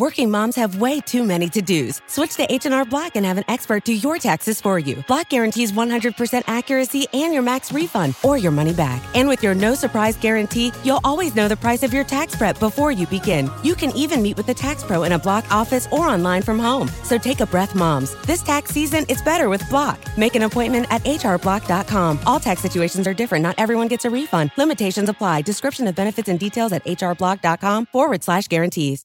Working moms have way too many to dos. Switch to H&R Block and have an expert do your taxes for you. Block guarantees 100% accuracy and your max refund or your money back. And with your no surprise guarantee, you'll always know the price of your tax prep before you begin. You can even meet with a tax pro in a Block office or online from home. So take a breath, moms. This tax season, it's better with Block. Make an appointment at hrblock.com. All tax situations are different. Not everyone gets a refund. Limitations apply. Description of benefits and details at hrblock.com forward slash guarantees.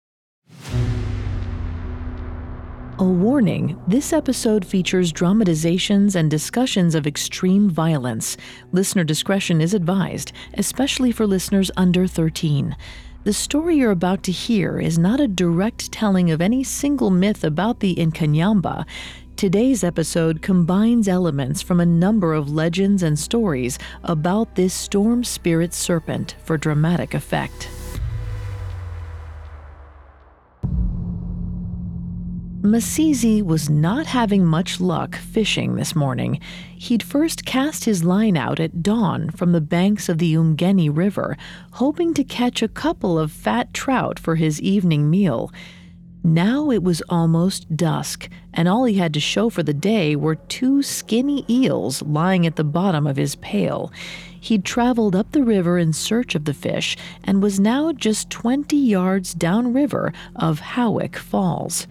A warning this episode features dramatizations and discussions of extreme violence. Listener discretion is advised, especially for listeners under 13. The story you're about to hear is not a direct telling of any single myth about the Nkanyamba. Today's episode combines elements from a number of legends and stories about this storm spirit serpent for dramatic effect. Masizi was not having much luck fishing this morning. He'd first cast his line out at dawn from the banks of the Umgeni River, hoping to catch a couple of fat trout for his evening meal. Now it was almost dusk, and all he had to show for the day were two skinny eels lying at the bottom of his pail. He'd traveled up the river in search of the fish and was now just 20 yards downriver of Howick Falls.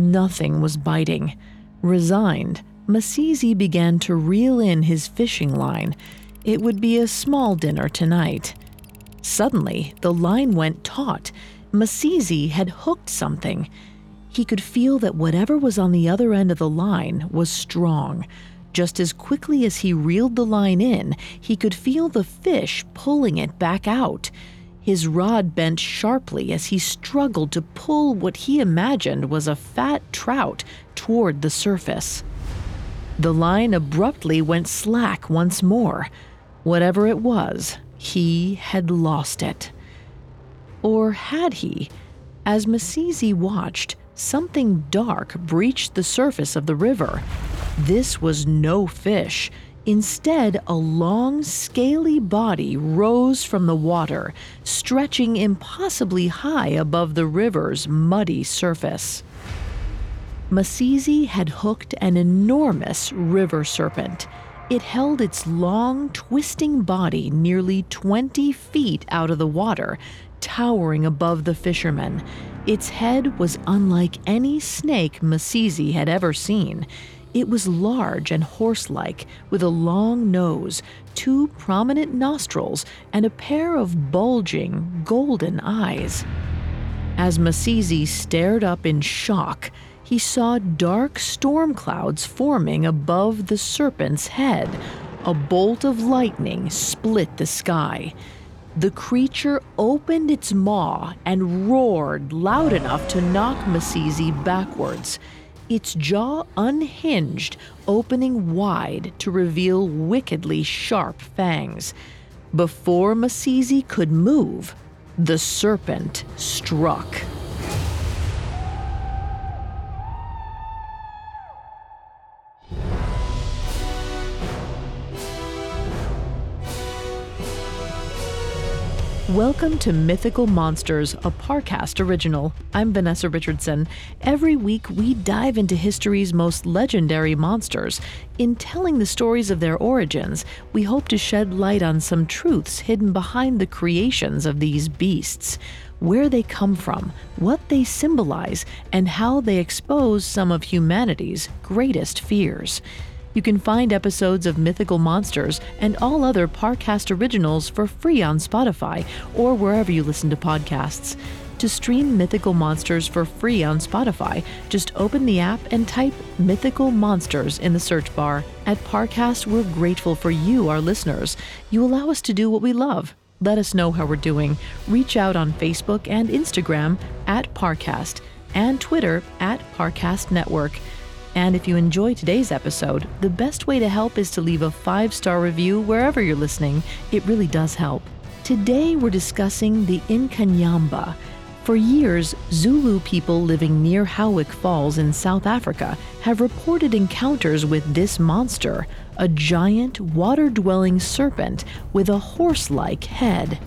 Nothing was biting. Resigned, Masizi began to reel in his fishing line. It would be a small dinner tonight. Suddenly, the line went taut. Masizi had hooked something. He could feel that whatever was on the other end of the line was strong. Just as quickly as he reeled the line in, he could feel the fish pulling it back out. His rod bent sharply as he struggled to pull what he imagined was a fat trout toward the surface. The line abruptly went slack once more. Whatever it was, he had lost it. Or had he? As Masizi watched, something dark breached the surface of the river. This was no fish. Instead, a long, scaly body rose from the water, stretching impossibly high above the river's muddy surface. Masizi had hooked an enormous river serpent. It held its long, twisting body nearly 20 feet out of the water, towering above the fishermen. Its head was unlike any snake Masizi had ever seen. It was large and horse like, with a long nose, two prominent nostrils, and a pair of bulging, golden eyes. As Masizi stared up in shock, he saw dark storm clouds forming above the serpent's head. A bolt of lightning split the sky. The creature opened its maw and roared loud enough to knock Masizi backwards its jaw unhinged, opening wide to reveal wickedly sharp fangs. Before Masizi could move, the serpent struck. Welcome to Mythical Monsters, a Parcast original. I'm Vanessa Richardson. Every week, we dive into history's most legendary monsters. In telling the stories of their origins, we hope to shed light on some truths hidden behind the creations of these beasts. Where they come from, what they symbolize, and how they expose some of humanity's greatest fears. You can find episodes of Mythical Monsters and all other Parcast originals for free on Spotify or wherever you listen to podcasts. To stream Mythical Monsters for free on Spotify, just open the app and type Mythical Monsters in the search bar. At Parcast, we're grateful for you, our listeners. You allow us to do what we love. Let us know how we're doing. Reach out on Facebook and Instagram at Parcast and Twitter at Parcast Network. And if you enjoy today's episode, the best way to help is to leave a five star review wherever you're listening. It really does help. Today we're discussing the Inkanyamba. For years, Zulu people living near Howick Falls in South Africa have reported encounters with this monster, a giant water dwelling serpent with a horse like head.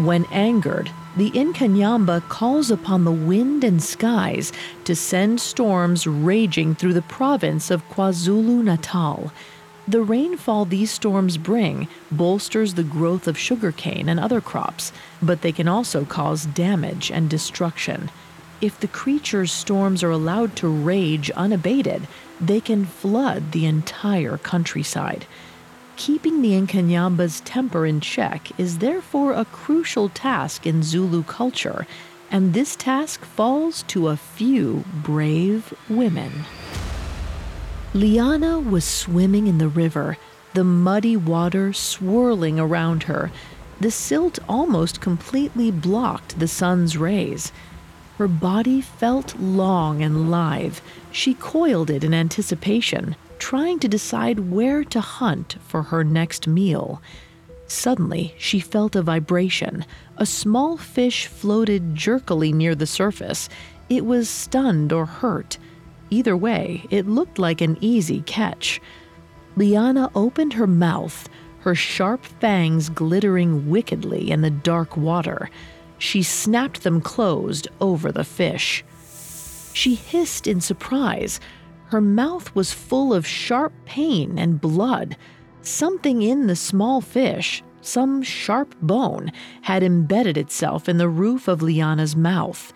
When angered, the Nkanyamba calls upon the wind and skies to send storms raging through the province of KwaZulu Natal. The rainfall these storms bring bolsters the growth of sugarcane and other crops, but they can also cause damage and destruction. If the creature's storms are allowed to rage unabated, they can flood the entire countryside. Keeping the Nkanyamba's temper in check is therefore a crucial task in Zulu culture, and this task falls to a few brave women. Liana was swimming in the river, the muddy water swirling around her. The silt almost completely blocked the sun's rays. Her body felt long and lithe. She coiled it in anticipation, trying to decide where to hunt for her next meal. Suddenly, she felt a vibration. A small fish floated jerkily near the surface. It was stunned or hurt. Either way, it looked like an easy catch. Liana opened her mouth, her sharp fangs glittering wickedly in the dark water. She snapped them closed over the fish. She hissed in surprise. Her mouth was full of sharp pain and blood. Something in the small fish, some sharp bone, had embedded itself in the roof of Liana's mouth.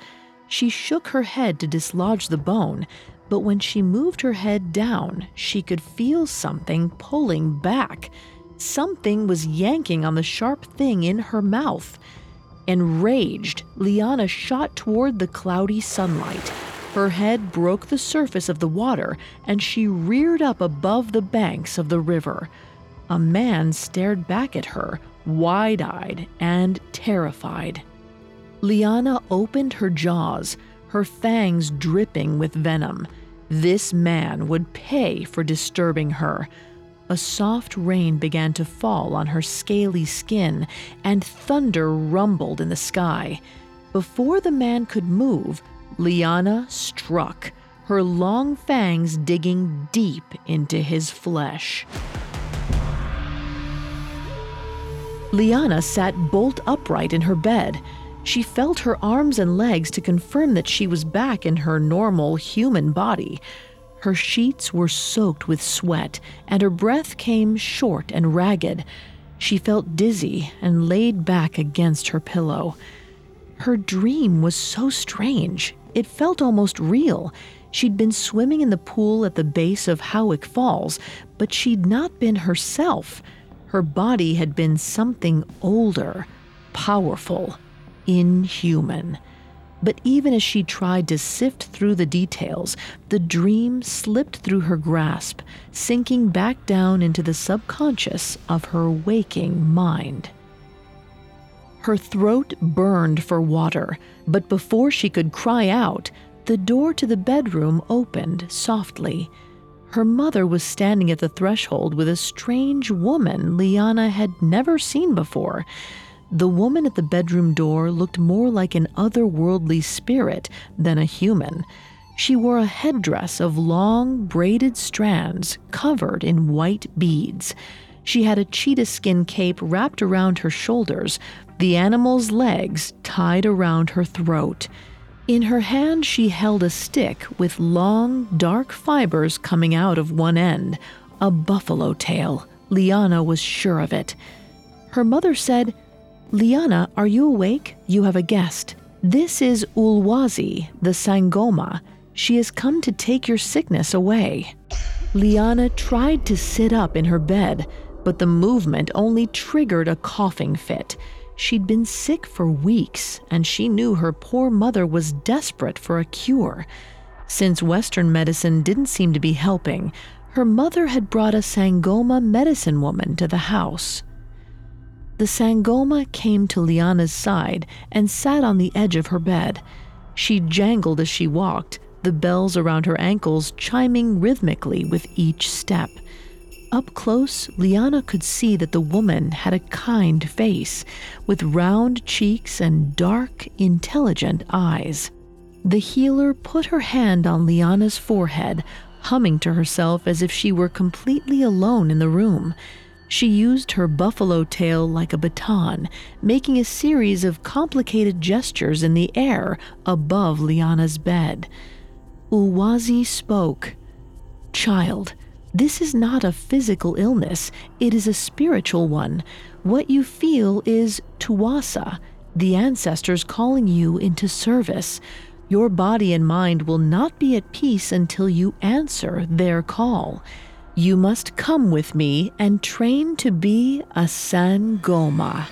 She shook her head to dislodge the bone, but when she moved her head down, she could feel something pulling back. Something was yanking on the sharp thing in her mouth. Enraged, Liana shot toward the cloudy sunlight. Her head broke the surface of the water and she reared up above the banks of the river. A man stared back at her, wide eyed and terrified. Liana opened her jaws, her fangs dripping with venom. This man would pay for disturbing her. A soft rain began to fall on her scaly skin, and thunder rumbled in the sky. Before the man could move, Liana struck, her long fangs digging deep into his flesh. Liana sat bolt upright in her bed. She felt her arms and legs to confirm that she was back in her normal human body. Her sheets were soaked with sweat, and her breath came short and ragged. She felt dizzy and laid back against her pillow. Her dream was so strange. It felt almost real. She'd been swimming in the pool at the base of Howick Falls, but she'd not been herself. Her body had been something older, powerful, inhuman. But even as she tried to sift through the details, the dream slipped through her grasp, sinking back down into the subconscious of her waking mind. Her throat burned for water, but before she could cry out, the door to the bedroom opened softly. Her mother was standing at the threshold with a strange woman Liana had never seen before. The woman at the bedroom door looked more like an otherworldly spirit than a human. She wore a headdress of long, braided strands covered in white beads. She had a cheetah skin cape wrapped around her shoulders, the animal's legs tied around her throat. In her hand, she held a stick with long, dark fibers coming out of one end, a buffalo tail. Liana was sure of it. Her mother said, Liana, are you awake? You have a guest. This is Ulwazi, the Sangoma. She has come to take your sickness away. Liana tried to sit up in her bed, but the movement only triggered a coughing fit. She'd been sick for weeks, and she knew her poor mother was desperate for a cure. Since Western medicine didn't seem to be helping, her mother had brought a Sangoma medicine woman to the house. The Sangoma came to Liana's side and sat on the edge of her bed. She jangled as she walked, the bells around her ankles chiming rhythmically with each step. Up close, Liana could see that the woman had a kind face, with round cheeks and dark, intelligent eyes. The healer put her hand on Liana's forehead, humming to herself as if she were completely alone in the room. She used her buffalo tail like a baton, making a series of complicated gestures in the air above Liana's bed. Ulwazi spoke. Child, this is not a physical illness, it is a spiritual one. What you feel is tuwasa, the ancestors calling you into service. Your body and mind will not be at peace until you answer their call. You must come with me and train to be a Sangoma.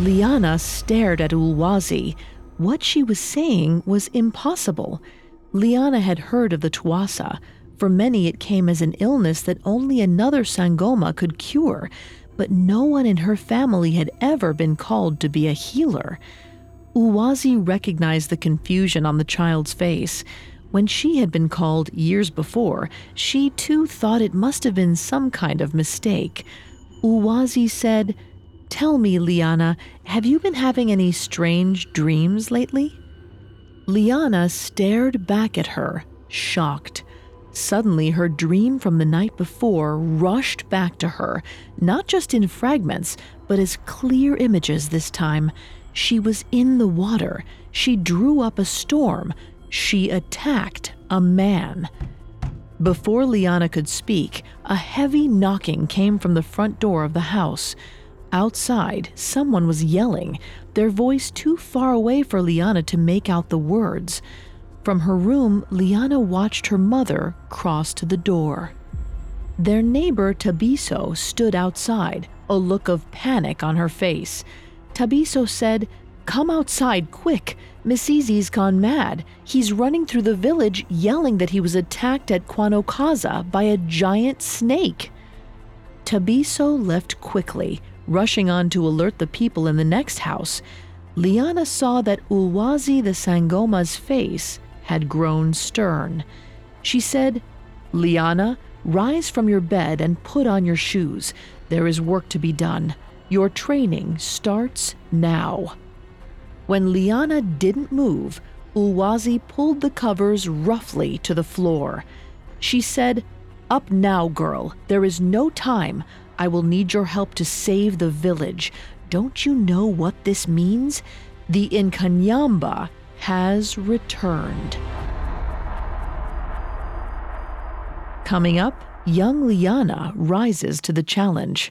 Liana stared at Ulwazi. What she was saying was impossible. Liana had heard of the Tuwasa, for many, it came as an illness that only another Sangoma could cure, but no one in her family had ever been called to be a healer. Ulwazi recognized the confusion on the child's face. When she had been called years before, she too thought it must have been some kind of mistake. Ulwazi said, Tell me, Liana, have you been having any strange dreams lately? Liana stared back at her, shocked. Suddenly, her dream from the night before rushed back to her, not just in fragments, but as clear images this time. She was in the water. She drew up a storm. She attacked a man. Before Liana could speak, a heavy knocking came from the front door of the house. Outside, someone was yelling, their voice too far away for Liana to make out the words. From her room, Liana watched her mother cross to the door. Their neighbor Tabiso stood outside, a look of panic on her face. Tabiso said, Come outside quick. Masizi's gone mad. He's running through the village yelling that he was attacked at KwaNogqaza by a giant snake. Tabiso left quickly, rushing on to alert the people in the next house. Liana saw that Ulwazi the Sangoma's face had grown stern. She said, Liana, rise from your bed and put on your shoes. There is work to be done. Your training starts now. When Liana didn't move, Ulwazi pulled the covers roughly to the floor. She said, Up now, girl. There is no time. I will need your help to save the village. Don't you know what this means? The Nkanyamba has returned. Coming up, young Liana rises to the challenge.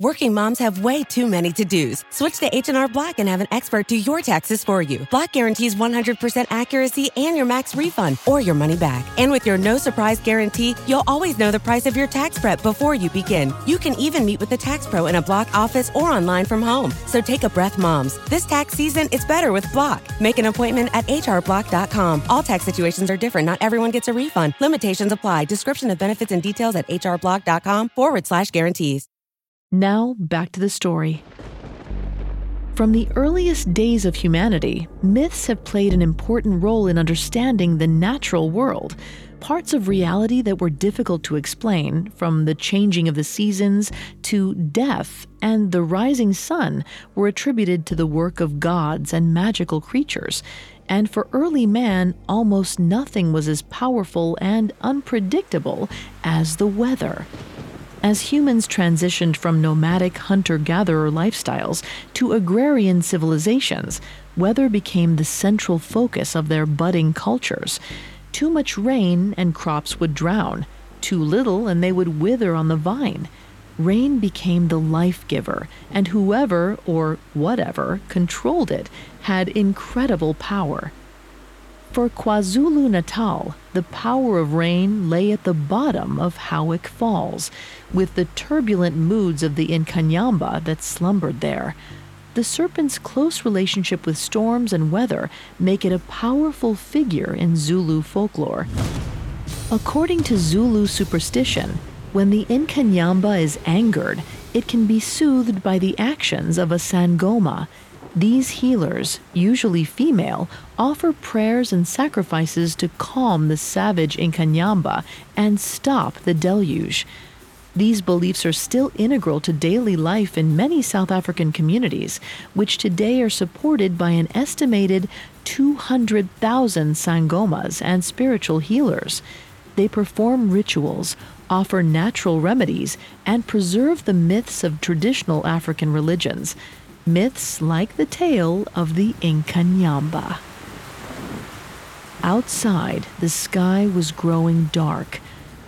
Working moms have way too many to-dos. Switch to H&R Block and have an expert do your taxes for you. Block guarantees 100% accuracy and your max refund or your money back. And with your no surprise guarantee, you'll always know the price of your tax prep before you begin. You can even meet with a tax pro in a Block office or online from home. So take a breath, moms. This tax season, it's better with Block. Make an appointment at hrblock.com. All tax situations are different. Not everyone gets a refund. Limitations apply. Description of benefits and details at hrblock.com forward slash guarantees. Now, back to the story. From the earliest days of humanity, myths have played an important role in understanding the natural world. Parts of reality that were difficult to explain, from the changing of the seasons to death and the rising sun, were attributed to the work of gods and magical creatures. and for early man, almost nothing was as powerful and unpredictable as the weather. As humans transitioned from nomadic hunter gatherer lifestyles to agrarian civilizations, weather became the central focus of their budding cultures. Too much rain and crops would drown, too little and they would wither on the vine. Rain became the life giver, and whoever or whatever controlled it had incredible power. For KwaZulu Natal, the power of rain lay at the bottom of Howick Falls, with the turbulent moods of the Inkanyamba that slumbered there. The serpent's close relationship with storms and weather make it a powerful figure in Zulu folklore. According to Zulu superstition, when the Inkanyamba is angered, it can be soothed by the actions of a Sangoma. These healers, usually female, offer prayers and sacrifices to calm the savage Inkanyamba and stop the deluge. These beliefs are still integral to daily life in many South African communities, which today are supported by an estimated 200,000 sangomas and spiritual healers. They perform rituals, offer natural remedies, and preserve the myths of traditional African religions. Myths like the tale of the Inkanyamba. Outside, the sky was growing dark.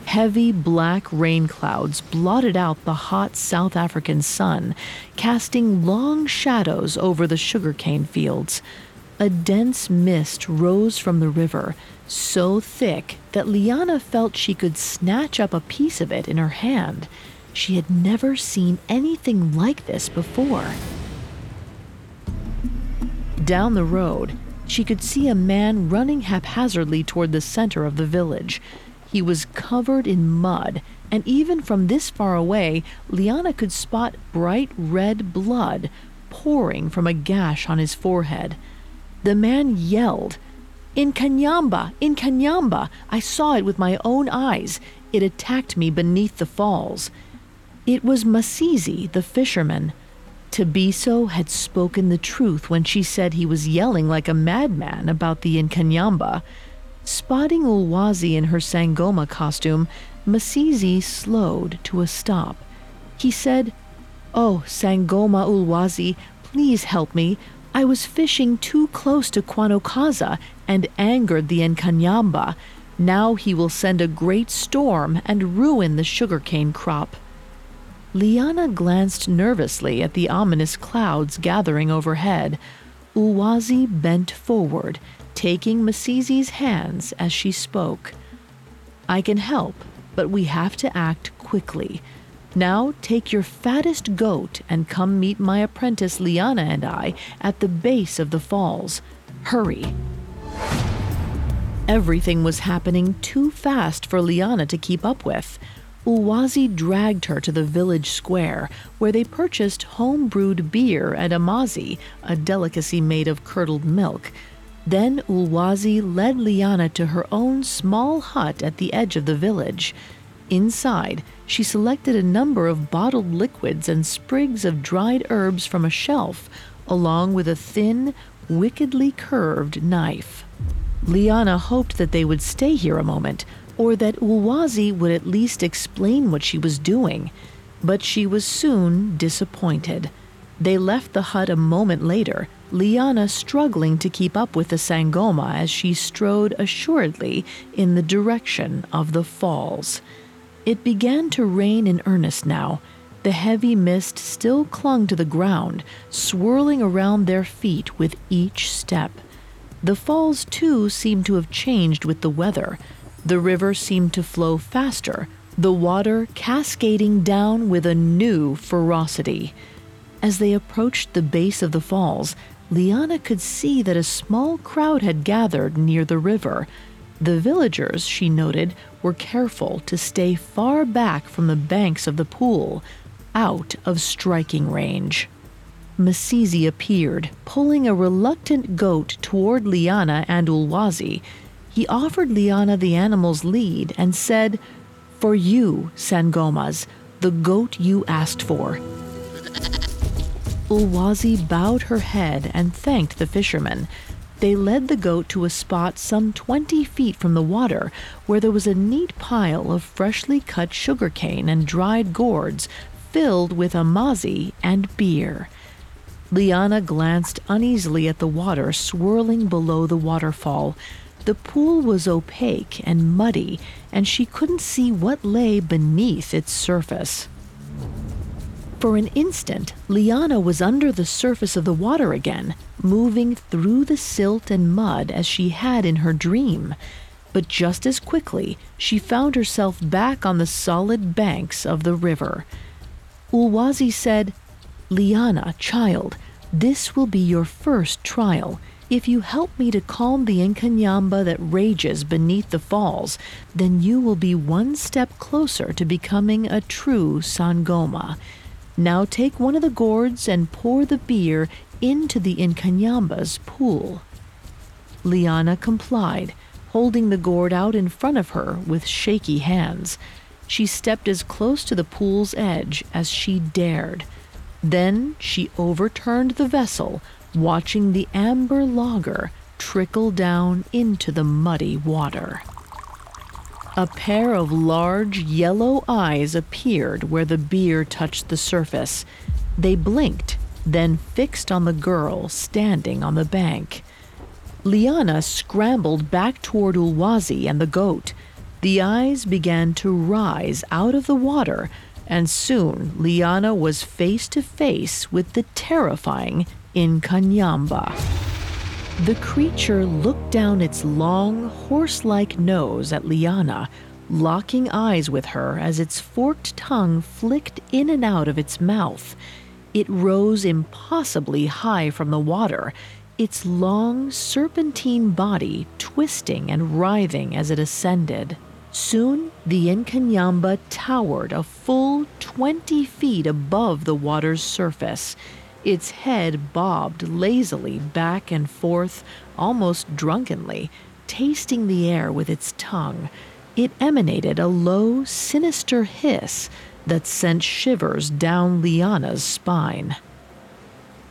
Heavy black rain clouds blotted out the hot South African sun, casting long shadows over the sugarcane fields. A dense mist rose from the river, so thick that Liana felt she could snatch up a piece of it in her hand. She had never seen anything like this before. Down the road, she could see a man running haphazardly toward the center of the village. He was covered in mud, and even from this far away, Liana could spot bright red blood pouring from a gash on his forehead. The man yelled, Inkanyamba! In Kanyamba! I saw it with my own eyes. It attacked me beneath the falls. It was Masizi, the fisherman. Tabiso had spoken the truth when she said he was yelling like a madman about the Inkanyamba. Spotting Ulwazi in her Sangoma costume, Masizi slowed to a stop. He said, Oh, Sangoma Ulwazi, please help me. I was fishing too close to KwaNogqaza and angered the Nkanyamba. Now he will send a great storm and ruin the sugarcane crop. Liana glanced nervously at the ominous clouds gathering overhead. Ulwazi bent forward, taking Masizi's hands as she spoke. I can help, but we have to act quickly. Now take your fattest goat and come meet my apprentice Liana and I at the base of the falls. Hurry. Everything was happening too fast for Liana to keep up with. Ulwazi dragged her to the village square, where they purchased home brewed beer and amasi, a delicacy made of curdled milk. Then Ulwazi led Liana to her own small hut at the edge of the village. Inside, she selected a number of bottled liquids and sprigs of dried herbs from a shelf, along with a thin, wickedly curved knife. Liana hoped that they would stay here a moment, or that Ulwazi would at least explain what she was doing, but she was soon disappointed. They left the hut a moment later, Liana struggling to keep up with the Sangoma as she strode assuredly in the direction of the falls. It began to rain in earnest now. The heavy mist still clung to the ground, swirling around their feet with each step. The falls, too, seemed to have changed with the weather. The river seemed to flow faster, the water cascading down with a new ferocity. As they approached the base of the falls, Liana could see that a small crowd had gathered near the river. The villagers, she noted, were careful to stay far back from the banks of the pool, out of striking range. Masizi appeared, pulling a reluctant goat toward Liana and Ulwazi. He offered Liana the animal's lead and said, For you, Sangomas, the goat you asked for. Ulwazi bowed her head and thanked the fisherman. They led the goat to a spot some 20 feet from the water where there was a neat pile of freshly cut sugar cane and dried gourds filled with amasi and beer. Liana glanced uneasily at the water swirling below the waterfall. The pool was opaque and muddy, and she couldn't see what lay beneath its surface. For an instant, Liana was under the surface of the water again, moving through the silt and mud as she had in her dream. But just as quickly, she found herself back on the solid banks of the river. Ulwazi said, Liana, child, this will be your first trial. If you help me to calm the Nkanyamba that rages beneath the falls, then you will be one step closer to becoming a true Sangoma. Now take one of the gourds and pour the beer into the Nkanyamba's pool. Liana complied, holding the gourd out in front of her with shaky hands. She stepped as close to the pool's edge as she dared. Then she overturned the vessel, watching the amber lager trickle down into the muddy water. A pair of large yellow eyes appeared where the beer touched the surface. They blinked, then fixed on the girl standing on the bank. Liana scrambled back toward Ulwazi and the goat. The eyes began to rise out of the water, and soon Liana was face to face with the terrifying Nkanyamba. The creature looked down its long, horse like nose at Liana, locking eyes with her as its forked tongue flicked in and out of its mouth. It rose impossibly high from the water, its long, serpentine body twisting and writhing as it ascended. Soon, the Nkanyamba towered a full 20 feet above the water's surface. Its head bobbed lazily back and forth, almost drunkenly, tasting the air with its tongue. It emanated a low, sinister hiss that sent shivers down Liana's spine.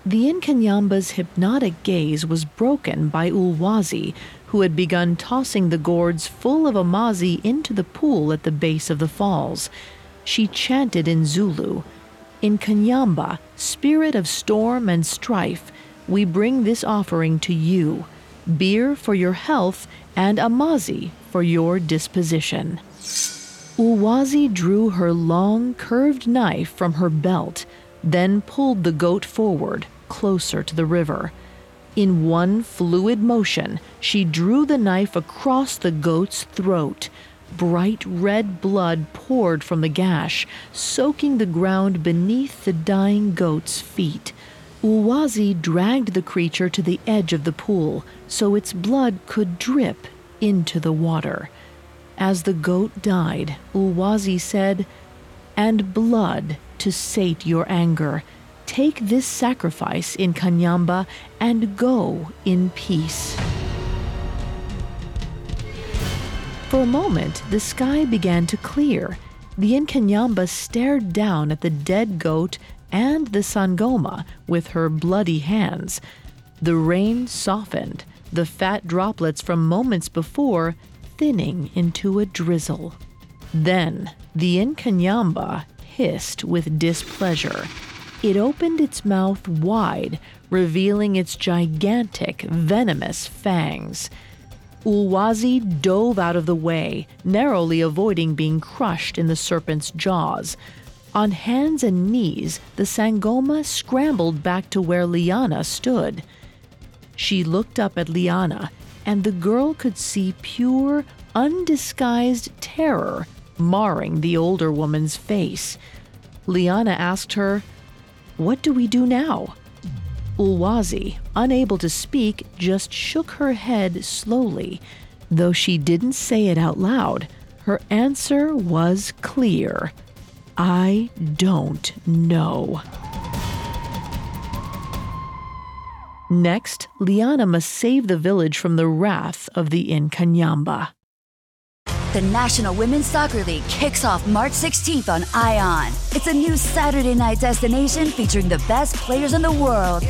The Nkanyamba's hypnotic gaze was broken by Ulwazi, who had begun tossing the gourds full of amasi into the pool at the base of the falls. She chanted in Zulu, Nkanyamba, spirit of storm and strife, we bring this offering to you beer for your health and amasi for your disposition. Ulwazi drew her long, curved knife from her belt, then pulled the goat forward, closer to the river. In one fluid motion, she drew the knife across the goat's throat. Bright red blood poured from the gash, soaking the ground beneath the dying goat's feet. Ulwazi dragged the creature to the edge of the pool so its blood could drip into the water. As the goat died, Ulwazi said, And blood to sate your anger. Take this sacrifice Inkanyamba and go in peace. For a moment, the sky began to clear. The Nkanyamba stared down at the dead goat and the Sangoma with her bloody hands. The rain softened, the fat droplets from moments before thinning into a drizzle. Then the Nkanyamba hissed with displeasure. It opened its mouth wide, revealing its gigantic, venomous fangs. Ulwazi dove out of the way, narrowly avoiding being crushed in the serpent's jaws. On hands and knees, the Sangoma scrambled back to where Liana stood. She looked up at Liana, and the girl could see pure, undisguised terror marring the older woman's face. Liana asked her, What do we do now? Ulwazi, unable to speak, just shook her head slowly. Though she didn't say it out loud, her answer was clear I don't know. Next, Liana must save the village from the wrath of the Nkanyamba. The National Women's Soccer League kicks off March 16th on ION. It's a new Saturday night destination featuring the best players in the world.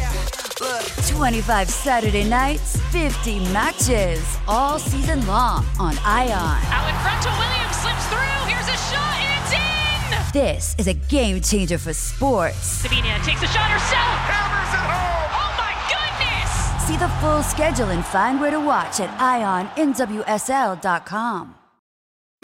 25 Saturday nights, 50 matches, all season long on Ion. Out in front to Williams, slips through. Here's a shot, and it's in! This is a game changer for sports. Sabina takes a shot herself. Hammers it home. Oh my goodness! See the full schedule and find where to watch at IonNWSL.com.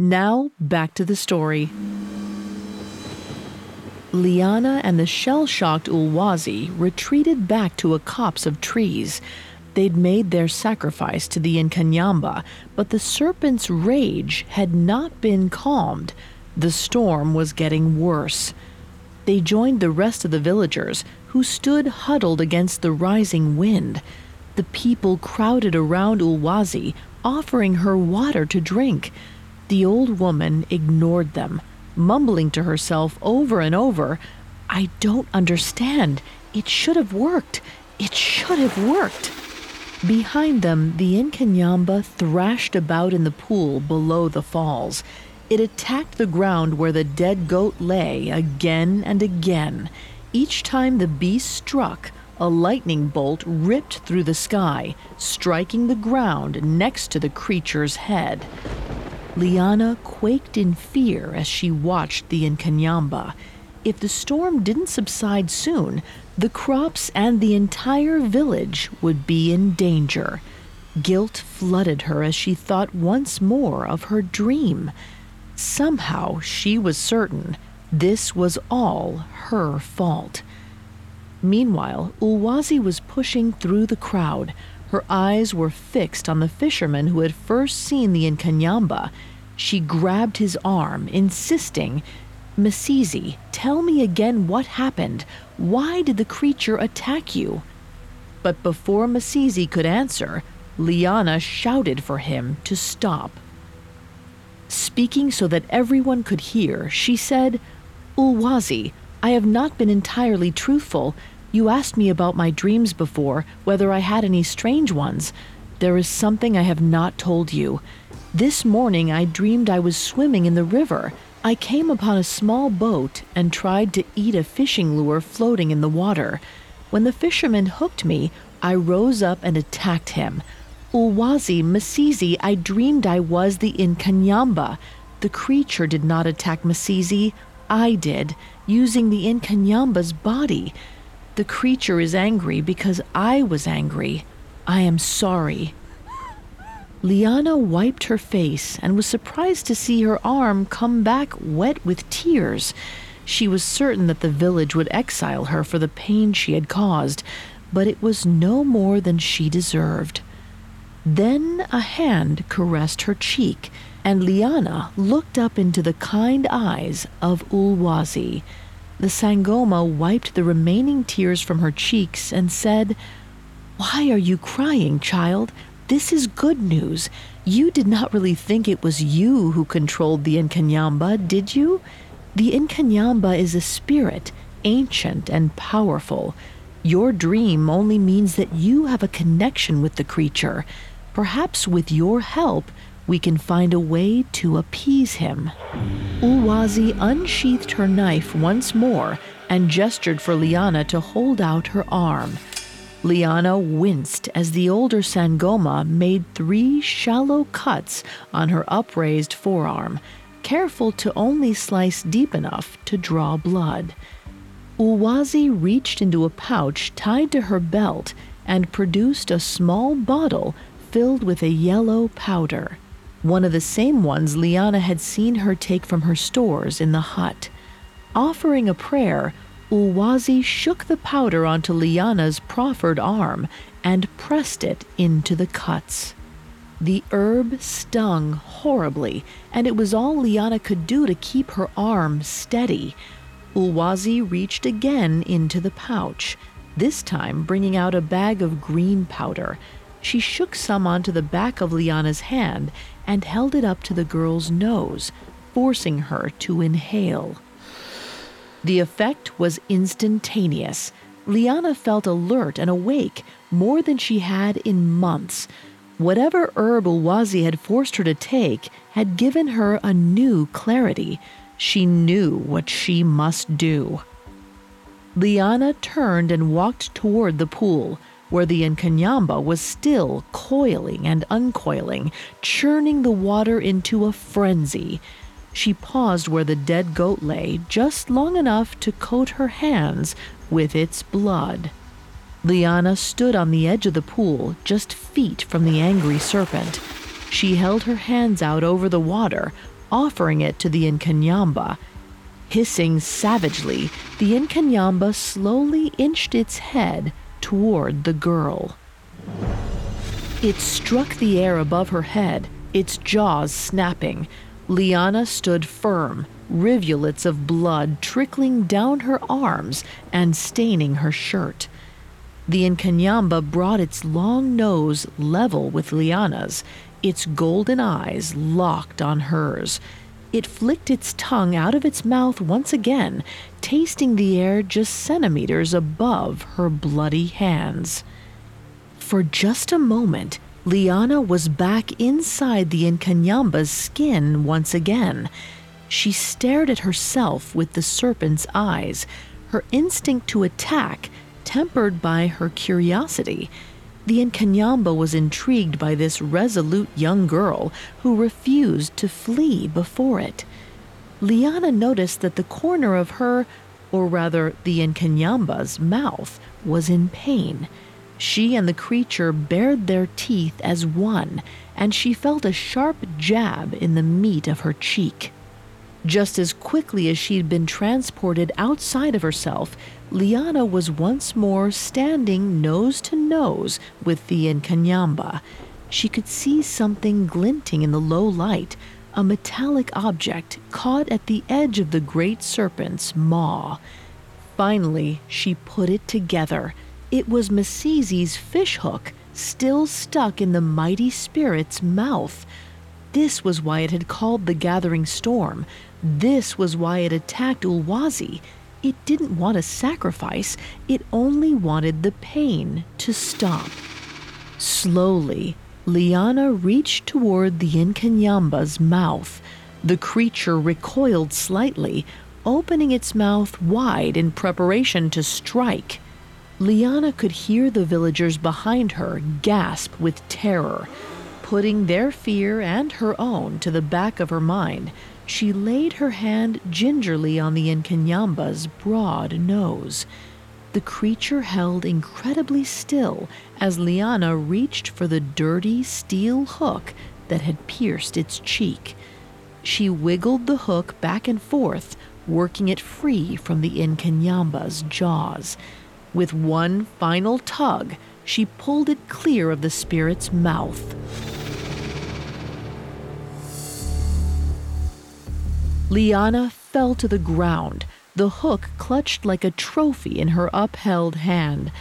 Now, back to the story. Liana and the shell shocked Ulwazi retreated back to a copse of trees. They'd made their sacrifice to the Nkanyamba, but the serpent's rage had not been calmed. The storm was getting worse. They joined the rest of the villagers, who stood huddled against the rising wind. The people crowded around Ulwazi, offering her water to drink. The old woman ignored them, mumbling to herself over and over, I don't understand. It should have worked. It should have worked. Behind them, the Nkanyamba thrashed about in the pool below the falls. It attacked the ground where the dead goat lay again and again. Each time the beast struck, a lightning bolt ripped through the sky, striking the ground next to the creature's head. Liana quaked in fear as she watched the Nkanyamba. If the storm didn't subside soon, the crops and the entire village would be in danger. Guilt flooded her as she thought once more of her dream. Somehow she was certain this was all her fault. Meanwhile, Ulwazi was pushing through the crowd. Her eyes were fixed on the fisherman who had first seen the Nkanyamba. She grabbed his arm, insisting, Masizi, tell me again what happened. Why did the creature attack you? But before Masizi could answer, Liana shouted for him to stop. Speaking so that everyone could hear, she said, Ulwazi, I have not been entirely truthful. You asked me about my dreams before, whether I had any strange ones. There is something I have not told you. This morning I dreamed I was swimming in the river. I came upon a small boat and tried to eat a fishing lure floating in the water. When the fisherman hooked me, I rose up and attacked him. Ulwazi, Masizi, I dreamed I was the Inkanyamba. The creature did not attack Masizi. I did, using the Inkanyamba's body. The creature is angry because I was angry. I am sorry. Liana wiped her face and was surprised to see her arm come back wet with tears. She was certain that the village would exile her for the pain she had caused, but it was no more than she deserved. Then a hand caressed her cheek, and Liana looked up into the kind eyes of Ulwazi. The Sangoma wiped the remaining tears from her cheeks and said, Why are you crying, child? This is good news. You did not really think it was you who controlled the Nkanyamba, did you? The Nkanyamba is a spirit, ancient and powerful. Your dream only means that you have a connection with the creature. Perhaps with your help, we can find a way to appease him. Ulwazi unsheathed her knife once more and gestured for Liana to hold out her arm. Liana winced as the older Sangoma made three shallow cuts on her upraised forearm, careful to only slice deep enough to draw blood. Ulwazi reached into a pouch tied to her belt and produced a small bottle filled with a yellow powder, one of the same ones Liana had seen her take from her stores in the hut. Offering a prayer, Ulwazi shook the powder onto Liana's proffered arm and pressed it into the cuts. The herb stung horribly, and it was all Liana could do to keep her arm steady. Ulwazi reached again into the pouch. this time bringing out a bag of green powder. She shook some onto the back of Liana's hand and held it up to the girl's nose, forcing her to inhale. The effect was instantaneous. Liana felt alert and awake more than she had in months. Whatever herb Ulwazi had forced her to take had given her a new clarity. She knew what she must do. Liana turned and walked toward the pool, where the Nkanyamba was still coiling and uncoiling, churning the water into a frenzy. She paused where the dead goat lay just long enough to coat her hands with its blood. Liana stood on the edge of the pool, just feet from the angry serpent. She held her hands out over the water, offering it to the Nkanyamba. Hissing savagely, the Nkanyamba slowly inched its head toward the girl. It struck the air above her head, its jaws snapping. Liana stood firm, rivulets of blood trickling down her arms and staining her shirt. The Nkanyamba brought its long nose level with Liana's, its golden eyes locked on hers. It flicked its tongue out of its mouth once again, tasting the air just centimeters above her bloody hands. For just a moment, Liana was back inside the Nkanyamba's skin once again. She stared at herself with the serpent's eyes, her instinct to attack tempered by her curiosity. The Nkanyamba was intrigued by this resolute young girl who refused to flee before it. Liana noticed that the corner of her, or rather the Nkanyamba's, mouth was in pain. She and the creature bared their teeth as one, and she felt a sharp jab in the meat of her cheek. Just as quickly as she'd been transported outside of herself, Liana was once more standing nose to nose with the Nkanyamba. She could see something glinting in the low light, a metallic object caught at the edge of the great serpent's maw. Finally, she put it together. It was Masizi's fishhook, still stuck in the mighty spirit's mouth. This was why it had called the gathering storm. This was why it attacked Ulwazi. It didn't want a sacrifice, it only wanted the pain to stop. Slowly, Liana reached toward the Nkanyamba's mouth. The creature recoiled slightly, opening its mouth wide in preparation to strike. Liana could hear the villagers behind her gasp with terror. Putting their fear and her own to the back of her mind, she laid her hand gingerly on the Nkanyamba's broad nose. The creature held incredibly still as Liana reached for the dirty steel hook that had pierced its cheek. She wiggled the hook back and forth, working it free from the Nkanyamba's jaws. With one final tug, she pulled it clear of the spirit's mouth. Liana fell to the ground, the hook clutched like a trophy in her upheld hand.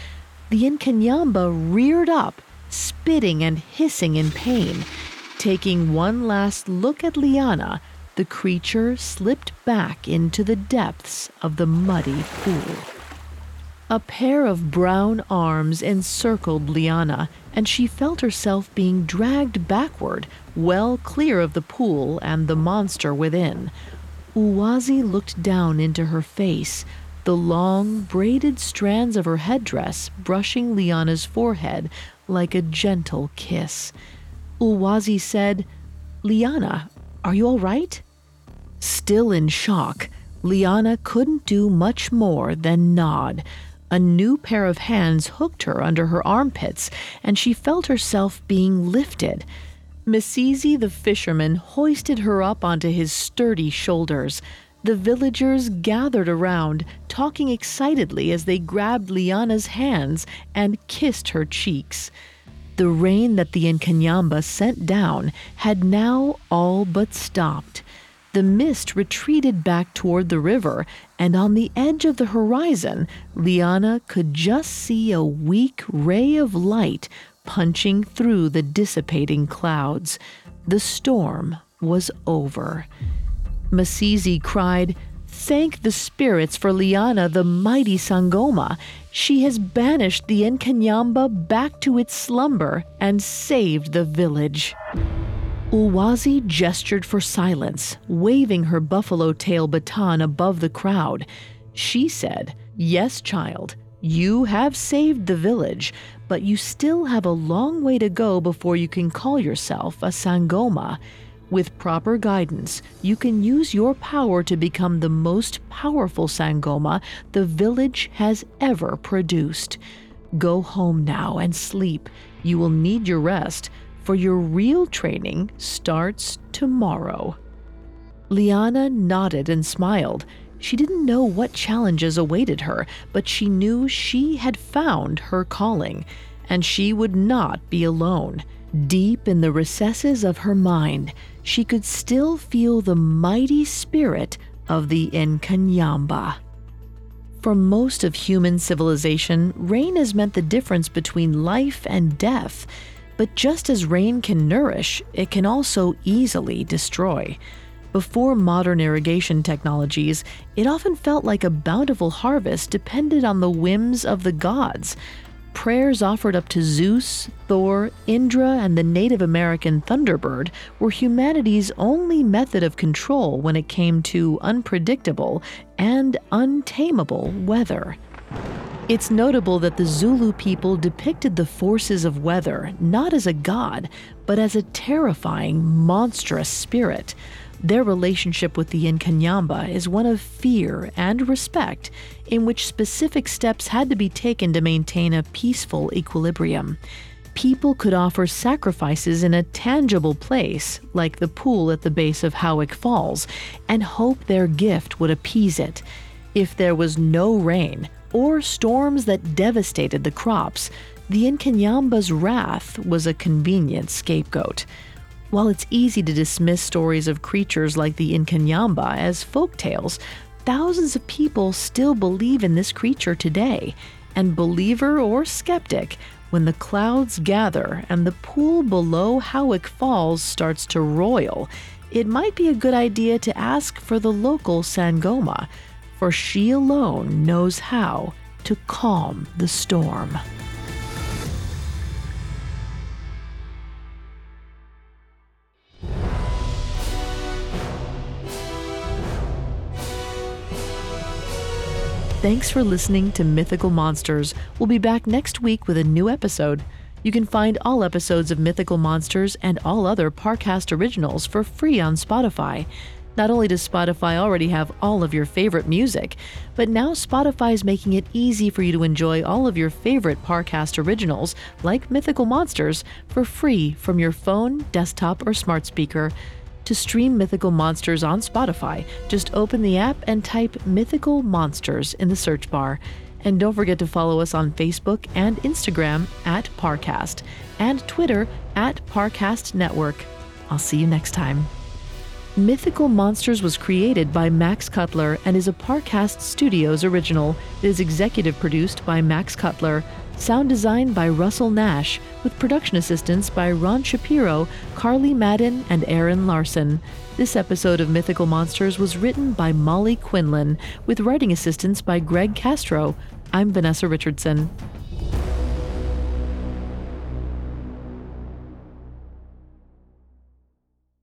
The Nkanyamba reared up, spitting and hissing in pain. Taking one last look at Liana, the creature slipped back into the depths of the muddy pool. A pair of brown arms encircled Liana, and she felt herself being dragged backward, well clear of the pool and the monster within. Ulwazi looked down into her face, the long, braided strands of her headdress brushing Liana's forehead like a gentle kiss. Ulwazi said, Liana, are you all right? Still in shock, Liana couldn't do much more than nod. A new pair of hands hooked her under her armpits, and she felt herself being lifted. Masizi the fisherman hoisted her up onto his sturdy shoulders. The villagers gathered around, talking excitedly as they grabbed Liana's hands and kissed her cheeks. The rain that the Nkanyamba sent down had now all but stopped. The mist retreated back toward the river, and on the edge of the horizon, Liana could just see a weak ray of light punching through the dissipating clouds. The storm was over. Masizi cried, Thank the spirits for Liana, the mighty Sangoma. She has banished the Inkanyamba back to its slumber and saved the village. Ulwazi gestured for silence, waving her buffalo tail baton above the crowd. She said, Yes, child, you have saved the village, but you still have a long way to go before you can call yourself a Sangoma. With proper guidance, you can use your power to become the most powerful Sangoma the village has ever produced. Go home now and sleep. You will need your rest for your real training starts tomorrow. Liana nodded and smiled. She didn't know what challenges awaited her, but she knew she had found her calling, and she would not be alone. Deep in the recesses of her mind, she could still feel the mighty spirit of the Nkanyamba. For most of human civilization, rain has meant the difference between life and death. But just as rain can nourish, it can also easily destroy. Before modern irrigation technologies, it often felt like a bountiful harvest depended on the whims of the gods. Prayers offered up to Zeus, Thor, Indra, and the Native American Thunderbird were humanity's only method of control when it came to unpredictable and untamable weather. It's notable that the Zulu people depicted the forces of weather not as a god, but as a terrifying, monstrous spirit. Their relationship with the Nkanyamba is one of fear and respect, in which specific steps had to be taken to maintain a peaceful equilibrium. People could offer sacrifices in a tangible place, like the pool at the base of Howick Falls, and hope their gift would appease it. If there was no rain, or storms that devastated the crops, the Nkanyamba's wrath was a convenient scapegoat. While it's easy to dismiss stories of creatures like the Nkanyamba as folk tales, thousands of people still believe in this creature today. And believer or skeptic, when the clouds gather and the pool below Howick Falls starts to roil, it might be a good idea to ask for the local Sangoma for she alone knows how to calm the storm. Thanks for listening to Mythical Monsters. We'll be back next week with a new episode. You can find all episodes of Mythical Monsters and all other Parcast originals for free on Spotify. Not only does Spotify already have all of your favorite music, but now Spotify is making it easy for you to enjoy all of your favorite Parcast originals, like Mythical Monsters, for free from your phone, desktop, or smart speaker. To stream Mythical Monsters on Spotify, just open the app and type Mythical Monsters in the search bar. And don't forget to follow us on Facebook and Instagram at Parcast and Twitter at Parcast Network. I'll see you next time. Mythical Monsters was created by Max Cutler and is a Parcast Studios original. It is executive produced by Max Cutler, sound designed by Russell Nash, with production assistance by Ron Shapiro, Carly Madden, and Aaron Larson. This episode of Mythical Monsters was written by Molly Quinlan, with writing assistance by Greg Castro. I'm Vanessa Richardson.